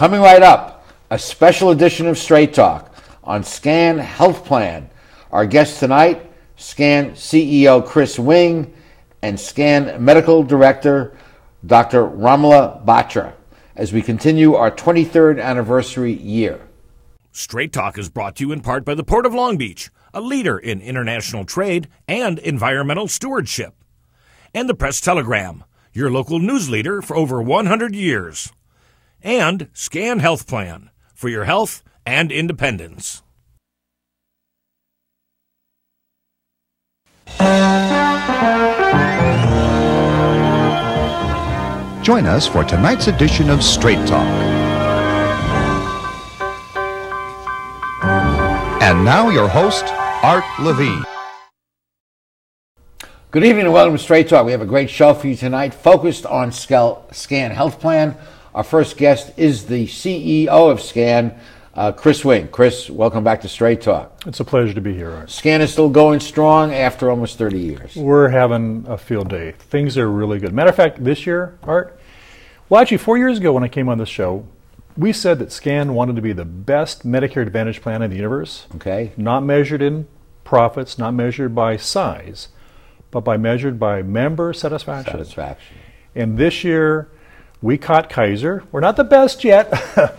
Coming right up, a special edition of Straight Talk on Scan Health Plan. Our guest tonight, Scan CEO Chris Wing and Scan Medical Director Dr. Romilla Batra as we continue our 23rd anniversary year. Straight Talk is brought to you in part by the Port of Long Beach, a leader in international trade and environmental stewardship, and the Press Telegram, your local news leader for over 100 years, and Scan Health Plan for your health and independence. Join us for tonight's edition of Straight Talk. And now, your host, Art Levine. Good evening and welcome to Straight Talk. We have a great show for you tonight, focused on Scan Health Plan. Our first guest is the CEO of Scan, uh, Chris Wing. Chris, welcome back to Straight Talk. It's a pleasure to be here, Art. Scan is still going strong after almost 30 years. We're having a field day. Things are really good. Matter of fact, this year, Art, well, actually, four years ago when I came on this show, we said that Scan wanted to be the best Medicare Advantage plan in the universe. Okay. Not measured in profits, not measured by size, but by measured by member satisfaction. Satisfaction. And this year, we caught Kaiser. We're not the best yet,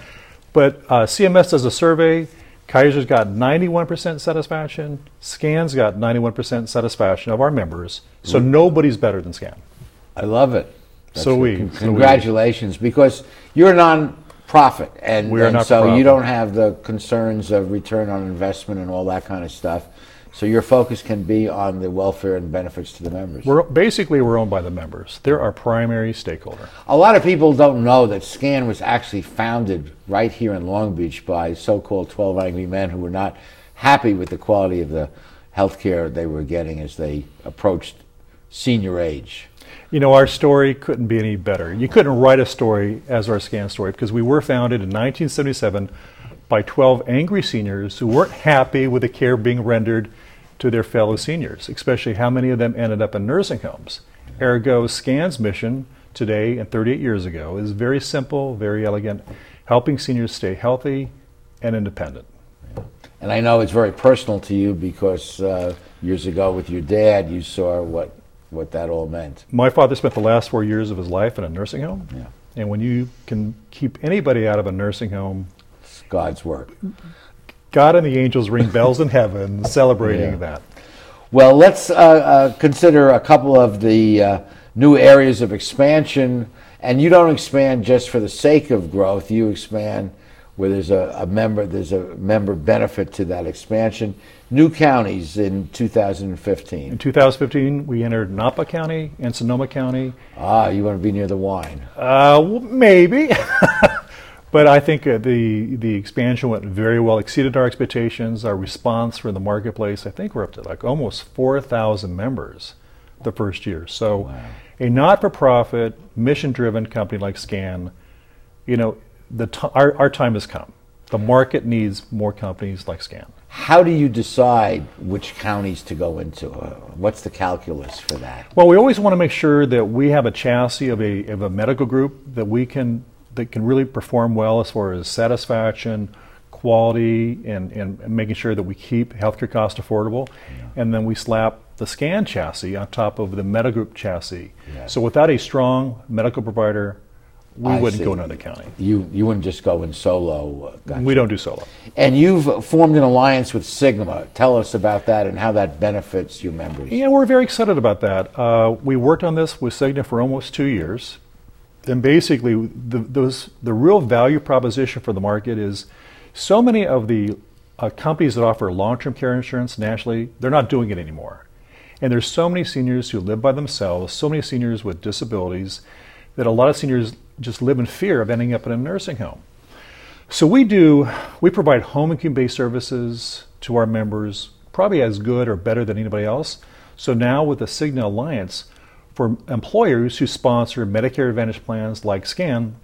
but uh, CMS does a survey. Kaiser's got 91% satisfaction. Scan's got 91% satisfaction of our members. So Mm. nobody's better than Scan. I love it. So we- con- so we- congratulations, because you're a non-profit, and, We are and so not-for-profit. you don't have the concerns of return on investment and all that kind of stuff. So your focus can be on the welfare and benefits to the members. We're basically we're owned by the members. They're our primary stakeholder. A lot of people don't know that SCAN was actually founded right here in Long Beach by so-called 12 angry men who were not happy with the quality of the health care they were getting as they approached senior age. You know, our story couldn't be any better. You couldn't write a story as our scan story because we were founded in 1977 by 12 angry seniors who weren't happy with the care being rendered to their fellow seniors, especially how many of them ended up in nursing homes. Ergo, SCAN's mission today and 38 years ago is very simple, very elegant, helping seniors stay healthy and independent. And I know it's very personal to you because uh, years ago with your dad, you saw what, what that all meant. My father spent the last four years of his life in a nursing home. Yeah. And when you can keep anybody out of a nursing home, It's God's work. God and the angels ring bells in heaven celebrating Yeah. that. Well, let's uh, uh, consider a couple of the uh, new areas of expansion. And you don't expand just for the sake of growth. You expand where there's a, a member there's a member benefit to that expansion. New counties in 2015. In 2015. 2015, we entered Napa County and Sonoma County. Ah, you want to be near the wine. Uh, w- maybe. but I think uh, the, the expansion went very well, exceeded our expectations. Our response from the marketplace, I think we're up to like almost 4,000 members the first year. So a not for profit, mission driven company like SCAN, you know, the t- our, our time has come. The market needs more companies like SCAN. How do you decide which counties to go into? Uh, what's the calculus for that? Well, we always want to make sure that we have a chassis of a, of a medical group that we can that can really perform well as far as satisfaction, quality, and, and making sure that we keep healthcare costs affordable. And then we slap the scan chassis on top of the Metagroup chassis. Yeah. So without a strong medical provider, we I wouldn't see. go another county. You you wouldn't just go in solo. Uh, gotcha. We don't do solo. And you've formed an alliance with Cigna. Tell us about that and how that benefits your members. Yeah, we're very excited about that. Uh, we worked on this with Cigna for almost two years. And basically, the, those, the real value proposition for the market is so many of the uh, companies that offer long term care insurance nationally, they're not doing it anymore. And there's so many seniors who live by themselves, so many seniors with disabilities, that a lot of seniors just live in fear of ending up in a nursing home. So we do, we provide home and community based services to our members, probably as good or better than anybody else. So now with the Cigna Alliance, for employers who sponsor Medicare Advantage plans like SCAN,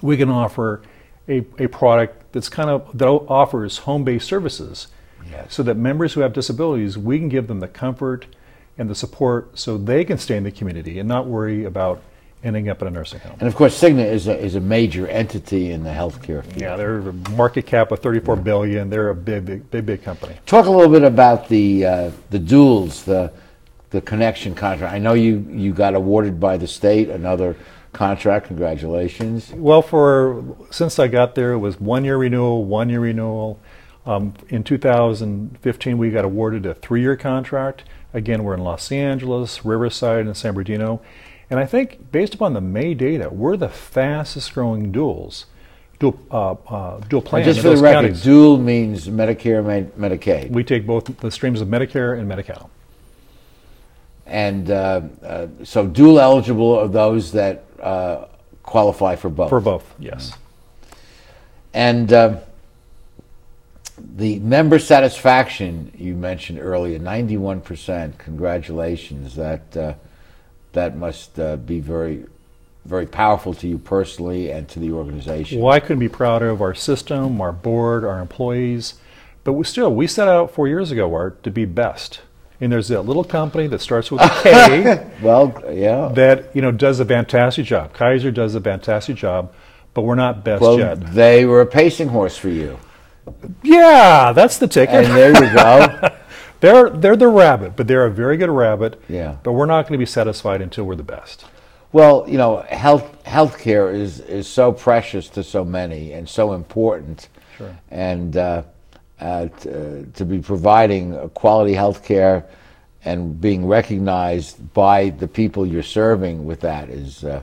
we can offer a, a product that's kind of that offers home-based services, Yes. so that members who have disabilities, we can give them the comfort and the support so they can stay in the community and not worry about ending up in a nursing home. And of course, Cigna is a, is a major entity in the healthcare field. Yeah, they're a market cap of 34 billion. They're a big, big, big, big company. Talk a little bit about the uh, the duals, the the connection contract. I know you you got awarded by the state another contract. Congratulations. Well, for since I got there, it was one year renewal, one year renewal. Um, in 2015, we got awarded a three-year contract. Again, we're in Los Angeles, Riverside, and San Bernardino. And I think, based upon the May data, we're the fastest-growing duals, dual, uh, uh, dual plan. just for the record, counties. dual means Medicare, Med- Medicaid, we take both the streams of Medicare and Medi-Cal. and uh, uh, so dual eligible are those that uh, qualify for both. For both, yes. And uh, the member satisfaction you mentioned earlier, ninety-one percent. Congratulations. That uh, that must uh, be very, very powerful to you personally and to the organization. Well, I couldn't be prouder of our system, our board, our employees. But we still, we set out four years ago, Art, to be best. And there's that little company that starts with a K Well, yeah. that you know does a fantastic job. Kaiser does a fantastic job, but we're not best Well, yet. they were a pacing horse for you, Yeah, that's the ticket. and there you go. they're they're the rabbit, but they're a very good rabbit. Yeah. But we're not going to be satisfied until we're the best. Well, you know, health healthcare is is so precious to so many and so important. Sure. And uh, uh, to, to be providing quality health care and being recognized by the people you're serving with that is uh,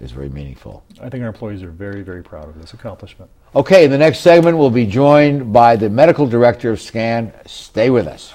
is very meaningful. I think our employees are very very proud of this accomplishment. Okay, in the next segment, we'll be joined by the medical director of SCAN. Stay with us.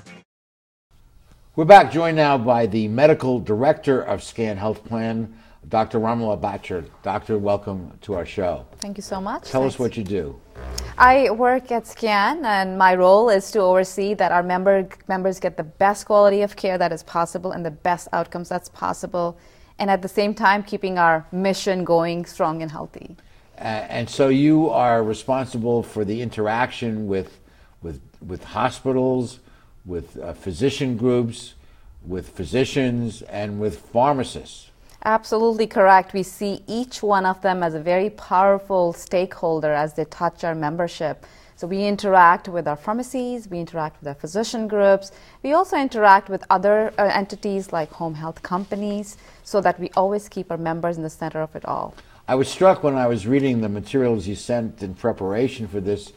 We're back, joined now by the medical director of SCAN Health Plan, Dr. Romilla Batra. Doctor, welcome to our show. Thank you so much. Tell us what you do. I work at SCAN, and my role is to oversee that our member, members get the best quality of care that is possible and the best outcomes that's possible, and at the same time, keeping our mission going strong and healthy. Uh, and so you are responsible for the interaction with, with, with hospitals, with uh, physician groups, with physicians, and with pharmacists. Absolutely correct. We see each one of them as a very powerful stakeholder as they touch our membership. So we interact with our pharmacies, we interact with our physician groups, we also interact with other uh, entities like home health companies so that we always keep our members in the center of it all. I was struck when I was reading the materials you sent in preparation for this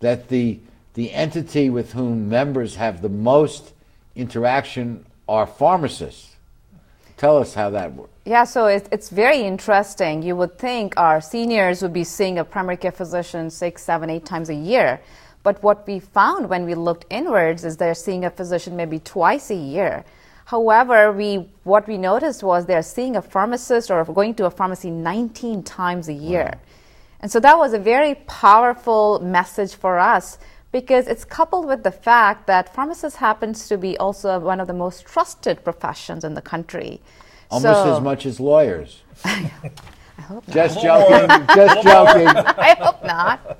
that the the entity with whom members have the most interaction are pharmacists. Tell us how that works. Yeah, so it, it's very interesting. You would think our seniors would be seeing a primary care physician six, seven, eight times a year. But what we found when we looked inwards is they're seeing a physician maybe twice a year. However, we, what we noticed was they're seeing a pharmacist or going to a pharmacy 19 times a year. And so that was a very powerful message for us because it's coupled with the fact that pharmacist happens to be also one of the most trusted professions in the country. Almost So- as much as lawyers. I hope not. Just joking. just joking. I hope not.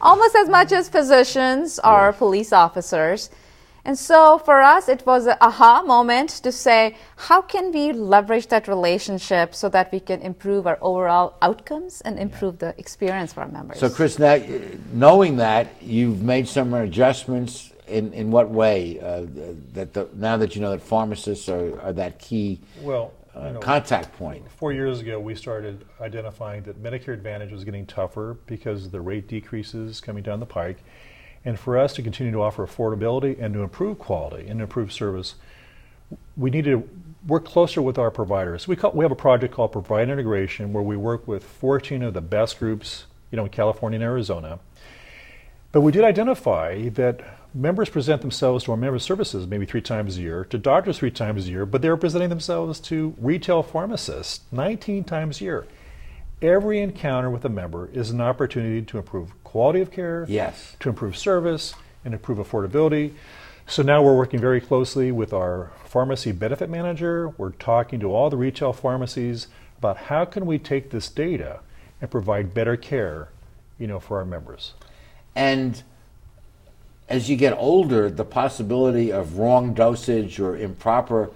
Almost as much as physicians or police officers. And so for us, it was an aha moment to say, how can we leverage that relationship so that we can improve our overall outcomes and improve the experience for our members? So, Chris, now knowing that you've made some adjustments. In, in what way? Uh, that the, now that you know that pharmacists are, are that key Well, uh, you know, contact point. Four years ago, we started identifying that Medicare Advantage was getting tougher because of the rate decreases coming down the pike. And for us to continue to offer affordability and to improve quality and improve service, we need to work closer with our providers. We, call, we have a project called Provide Integration where we work with 14 of the best groups, you know, in California and Arizona. But we did identify that members present themselves to our member services maybe three times a year, to doctors three times a year, but they're presenting themselves to retail pharmacists 19 times a year. Every encounter with a member is an opportunity to improve quality of care, Yes. to improve service, and improve affordability. So now we're working very closely with our pharmacy benefit manager. We're talking to all the retail pharmacies about how can we take this data and provide better care, you know, for our members. And as you get older, the possibility of wrong dosage or improper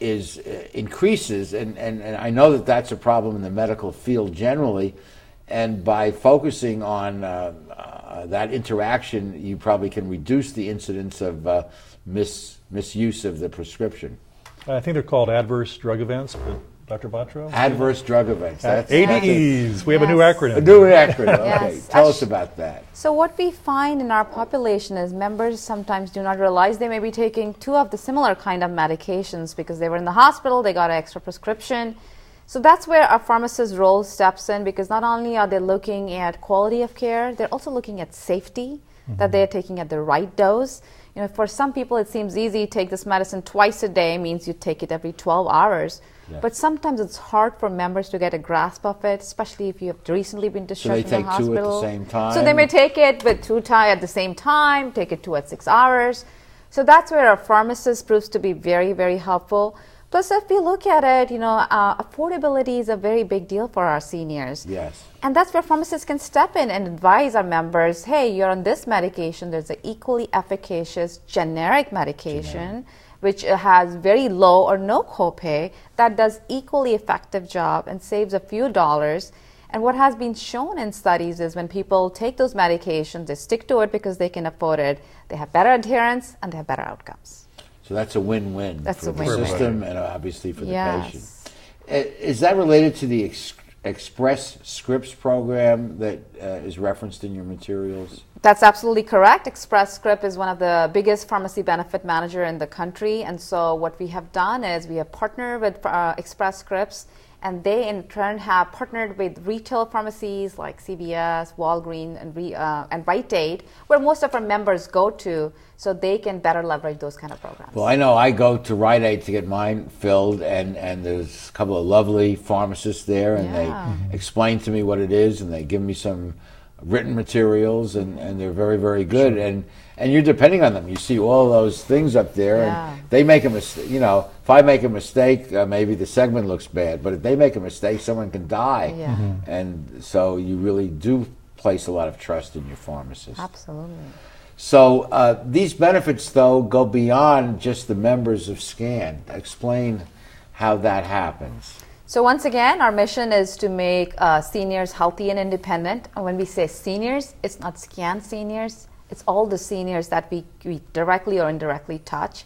is uh, increases, and, and, and I know that that's a problem in the medical field generally. And by focusing on uh, uh, that interaction, you probably can reduce the incidence of uh, mis- misuse of the prescription. I think they're called adverse drug events, but Dr. Batra? Adverse drug events. That's ADEs. We have a new acronym. A new acronym. Okay, Yes. tell us about that. So what we find in our population is members sometimes do not realize they may be taking two of the similar kind of medications because they were in the hospital, they got an extra prescription. So that's where our pharmacist's role steps in because not only are they looking at quality of care, they're also looking at safety, that they're taking at the right dose. You know, for some people it seems easy, take this medicine twice a day means you take it every 12 hours. Yeah. But sometimes it's hard for members to get a grasp of it, especially if you have recently been discharged take from the two at the hospital. same So they may take it but two time at the same time, take it two at six hours. So that's where our pharmacist proves to be very, very helpful. Plus, if we look at it, you know, uh, affordability is a very big deal for our seniors. Yes. And that's where pharmacists can step in and advise our members hey, you're on this medication, there's an equally efficacious generic medication. Which uh, has very low or no copay that does equally effective job and saves a few dollars. And what has been shown in studies is when people take those medications, they stick to it because they can afford it. They have better adherence and they have better outcomes. So that's a win-win That's for a the win-win. system and obviously for the Yes. patient. I- Is that related to the ex- Express Scripts program that uh, is referenced in your materials? That's absolutely correct. Express Script is one of the biggest pharmacy benefit manager in the country, and so what we have done is we have partnered with uh, Express Scripts, and they in turn have partnered with retail pharmacies like CVS, Walgreens, and, Re, uh, and Rite Aid, where most of our members go to, so they can better leverage those kind of programs. Well, I know I go to Rite Aid to get mine filled, and, and there's a couple of lovely pharmacists there, and Yeah. they explain to me what it is, and they give me some written materials, and, and they're very, very good. And and you're depending on them. You see all those things up there, Yeah. and they make a mistake. You know, if I make a mistake, uh, maybe the segment looks bad, but if they make a mistake, someone can die. Yeah. Mhm. And so you really do place a lot of trust in your pharmacist. Absolutely. So uh, these benefits, though, go beyond just the members of SCAN. Explain how that happens. So, once again, our mission is to make uh, seniors healthy and independent. And when we say seniors, it's not scan seniors, it's all the seniors that we, we directly or indirectly touch.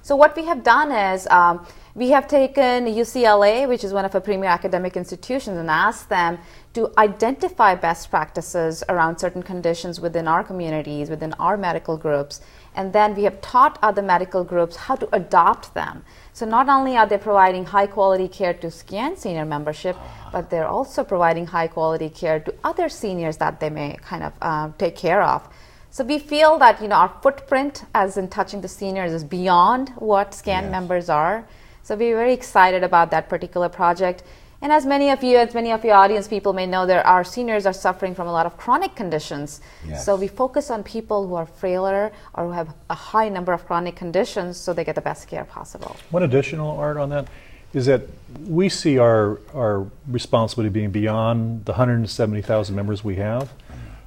So, what we have done is um, we have taken UCLA, which is one of our premier academic institutions, and asked them to identify best practices around certain conditions within our communities, within our medical groups. And then we have taught other medical groups how to adopt them. So not only are they providing high quality care to SCAN senior membership, but they're also providing high quality care to other seniors that they may kind of uh, take care of. So we feel that you know our footprint, as in touching the seniors, is beyond what SCAN Yes. members are. So we're very excited about that particular project. And as many of you, as many of your audience people may know, there are seniors are suffering from a lot of chronic conditions. Yes. So we focus on people who are frailer or who have a high number of chronic conditions, so they get the best care possible. One additional art on that is that we see our, our responsibility being beyond the 170,000 members we have.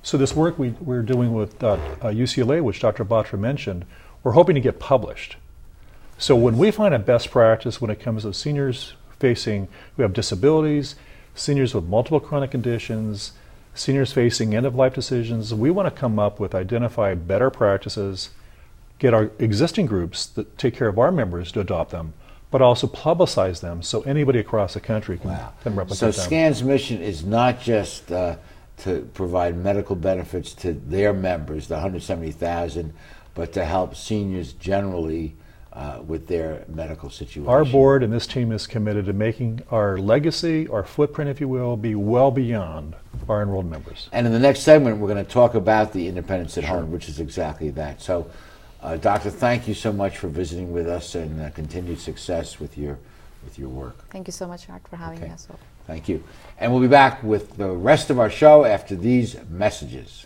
So this work we, we're doing with uh, uh, UCLA, which Dr. Batra mentioned, we're hoping to get published. So when we find a best practice when it comes to seniors facing who have disabilities, seniors with multiple chronic conditions, seniors facing end of life decisions, we want to come up with identify better practices, get our existing groups that take care of our members to adopt them, but also publicize them so anybody across the country can, can replicate So them. SCAN's mission is not just uh, to provide medical benefits to their members, the 170,000, but to help seniors generally uh, with their medical situation. Our board and this team is committed to making our legacy, our footprint, if you will, be well beyond our enrolled members. And in the next segment, we're going to talk about the independence at home, which is exactly that. So, uh, Doctor, thank you so much for visiting with us and uh, continued success with your with your work. Thank you so much, Art, for having Okay. us. over. Thank you. And we'll be back with the rest of our show after these messages.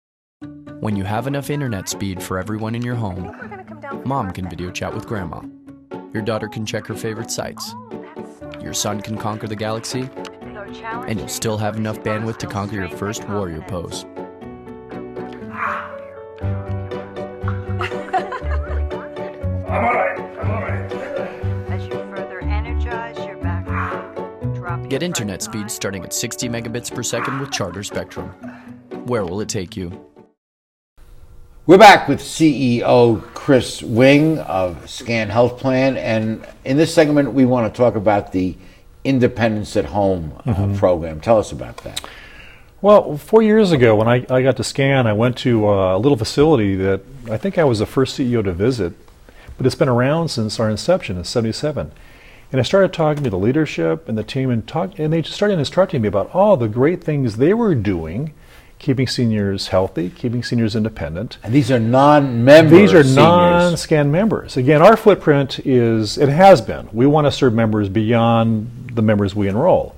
When you have enough internet speed for everyone in your home, mom can video chat with grandma. Your daughter can check her favorite sites. Oh, your son can conquer the galaxy. And you'll still have enough bandwidth to conquer your first warrior pose. I'm alright, I'm alright. As you further energize your back, drop Get internet speed starting at 60 megabits per second with Charter Spectrum. Where will it take you? We're back with CEO Chris Wing of Scan Health Plan, and in this segment, we want to talk about the Independence at Home uh, Mhm. program. Tell us about that. Well, four years ago, when I, I got to scan, I went to uh, a little facility that I think I was the first CEO to visit, but it's been around since our inception in '77. And I started talking to the leadership and the team, and talk, and they just started instructing me about all the great things they were doing, keeping seniors healthy, keeping seniors independent. And these are non-member These are seniors. non-scan members. Again, our footprint is it has been. We want to serve members beyond the members we enroll.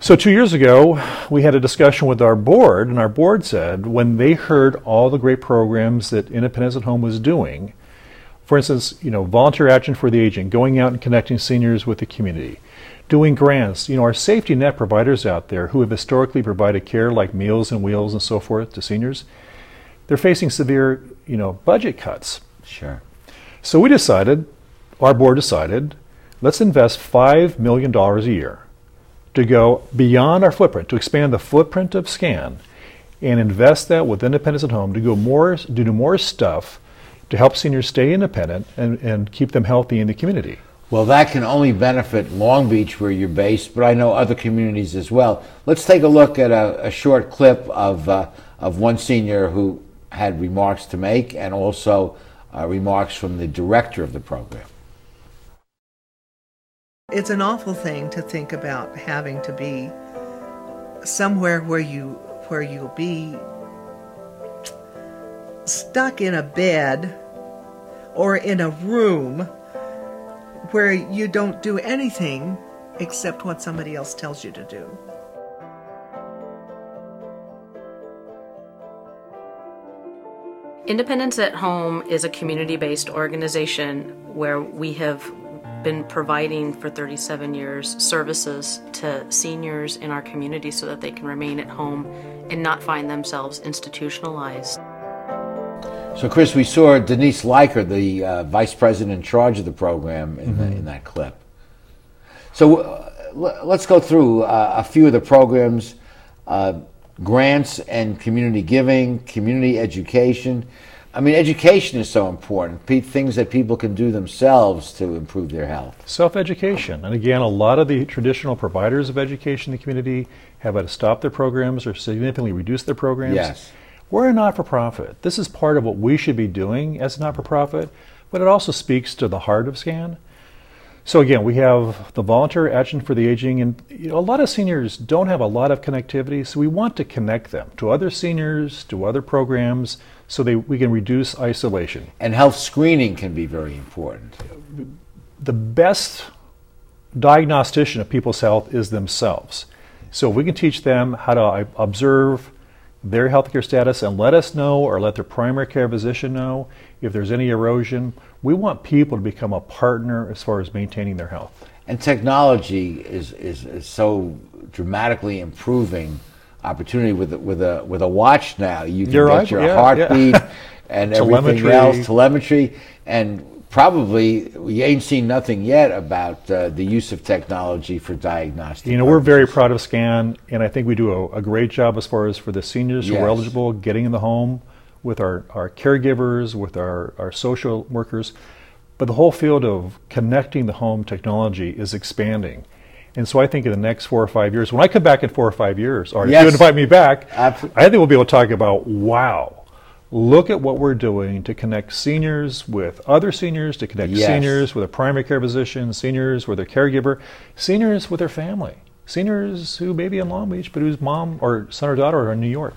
So two years ago, we had a discussion with our board, and our board said when they heard all the great programs that Independence at Home was doing, for instance, you know, volunteer action for the aging, going out and connecting seniors with the community, doing grants. You know, our safety net providers out there who have historically provided care like Meals and Wheels and so forth to seniors, they're facing severe, you know, budget cuts. Sure. So we decided, our board decided, let's invest $5 million a year to go beyond our footprint, to expand the footprint of SCAN and invest that with Independence at Home to go more, to do more stuff to help seniors stay independent and, and keep them healthy in the community. Well, that can only benefit Long Beach, where you're based, but I know other communities as well. Let's take a look at a, a short clip of, uh, of one senior who had remarks to make and also uh, remarks from the director of the program. It's an awful thing to think about having to be somewhere where you where you'll be stuck in a bed or in a room where you don't do anything except what somebody else tells you to do. Independence at Home is a community based organization where we have been providing for 37 years services to seniors in our community so that they can remain at home and not find themselves institutionalized. So, Chris, we saw Denise Leiker, the uh, vice president in charge of the program, in, the, Mhm. in that clip. So, uh, l- let's go through uh, a few of the programs uh, grants and community giving, community education. I mean, education is so important. Pe- Things that people can do themselves to improve their health. Self education. And again, a lot of the traditional providers of education in the community have had to stop their programs or significantly reduce their programs. Yes. We're a not for profit. This is part of what we should be doing as a not for profit, but it also speaks to the heart of SCAN. So again, we have the volunteer action for the aging, and you know, a lot of seniors don't have a lot of connectivity, so we want to connect them to other seniors, to other programs, so they, we can reduce isolation. And health screening can be very important. The best diagnostician of people's health is themselves. So if we can teach them how to observe their healthcare status and let us know or let their primary care physician know if there's any erosion. We want people to become a partner as far as maintaining their health. And technology is, is, is so dramatically improving opportunity with with a with a watch now. You can You're get right, your yeah, heartbeat yeah. and everything Telemetry. else, telemetry, and probably we ain't seen nothing yet about uh, the use of technology for diagnostic. You know, we're very proud of SCAN, and I think we do a, a great job as far as for the seniors who are eligible, getting in the home with our, our caregivers, with our, our social workers. But the whole field of connecting the home technology is expanding. And so I think in the next four or five years, when I come back in four or five years, or if you invite me back, Abso- I think we'll be able to talk about wow, look at what we're doing to connect seniors with other seniors, to connect Yes. seniors with a primary care physician, seniors with their caregiver, seniors with their family, seniors who may be in Long Beach, but whose mom or son or daughter are in New York.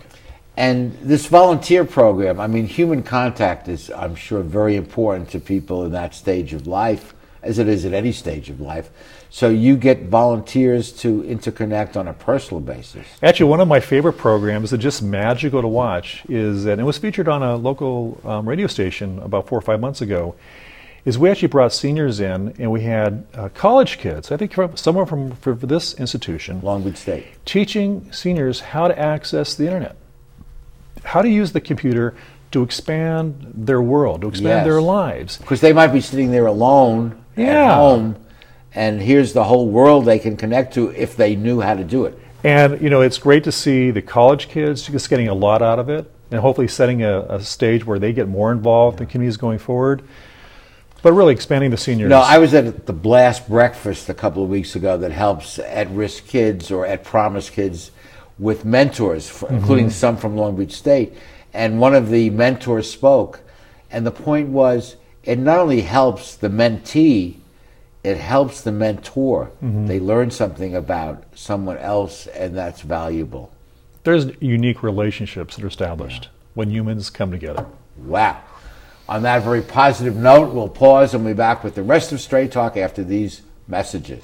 And this volunteer program, I mean, human contact is, I'm sure, very important to people in that stage of life, as it is at any stage of life. So you get volunteers to interconnect on a personal basis. Actually, one of my favorite programs that just magical to watch is, and it was featured on a local um, radio station about four or five months ago, is we actually brought seniors in and we had uh, college kids, I think from, somewhere from for this institution, Long Beach State, teaching seniors how to access the internet, how to use the computer to expand their world, to expand Yes. their lives. Because they might be sitting there alone Yeah. at home, and here's the whole world they can connect to if they knew how to do it. And you know, it's great to see the college kids just getting a lot out of it, and hopefully setting a, a stage where they get more involved in communities going forward. But really expanding the seniors. No, I was at the Blast Breakfast a couple of weeks ago that helps at-risk kids or at-promise kids with mentors, f including Mhm. some from Long Beach State. And one of the mentors spoke, and the point was, it not only helps the mentee, it helps the mentor. Mhm. They learn something about someone else, and that's valuable. there's unique relationships that are established when humans come together. Wow. On that very positive note, we'll pause and we'll be back with the rest of Straight Talk after these messages.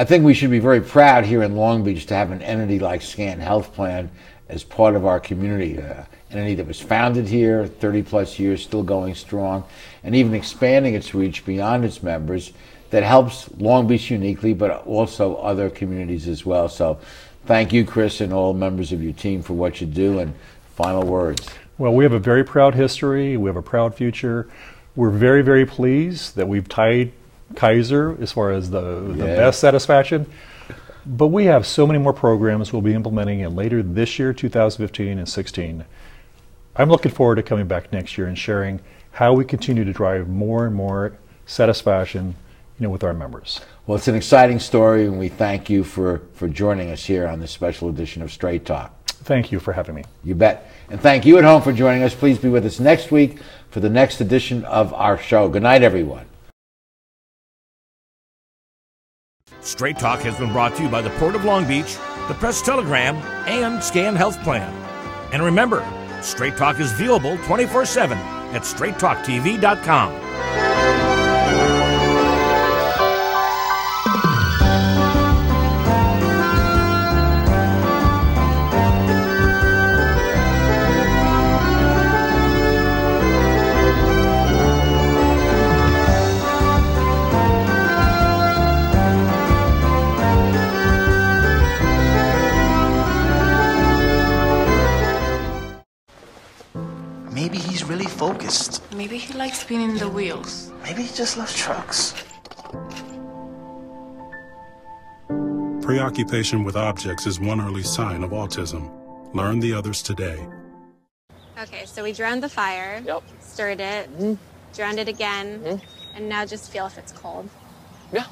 I think we should be very proud here in Long Beach to have an entity like Scan Health Plan as part of our community. Uh, entity that was founded here 30 plus years, still going strong, and even expanding its reach beyond its members that helps Long Beach uniquely, but also other communities as well. So thank you, Chris, and all members of your team for what you do. And final words. Well, we have a very proud history. We have a proud future. We're very, very pleased that we've tied Kaiser as far as the, the best satisfaction. But we have so many more programs we'll be implementing in later this year, 2015 and 16. I'm looking forward to coming back next year and sharing how we continue to drive more and more satisfaction, you know, with our members. Well, it's an exciting story, and we thank you for, for joining us here on this special edition of Straight Talk. Thank you for having me. You bet. And thank you at home for joining us. Please be with us next week for the next edition of our show. Good night, everyone. Straight Talk has been brought to you by the Port of Long Beach, the Press Telegram, and Scan Health Plan. And remember, Straight Talk is viewable 24 7 at straighttalktv.com. Maybe he likes spinning the wheels. Maybe he just loves trucks. Preoccupation with objects is one early sign of autism. Learn the others today. Okay, so we drowned the fire. Yep. Stirred it. Mm. Drowned it again. Mm. And now just feel if it's cold. Yeah.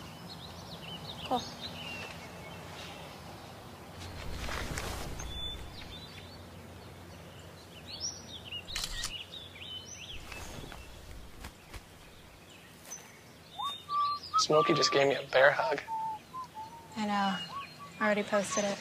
Smokey just gave me a bear hug. I know. I already posted it.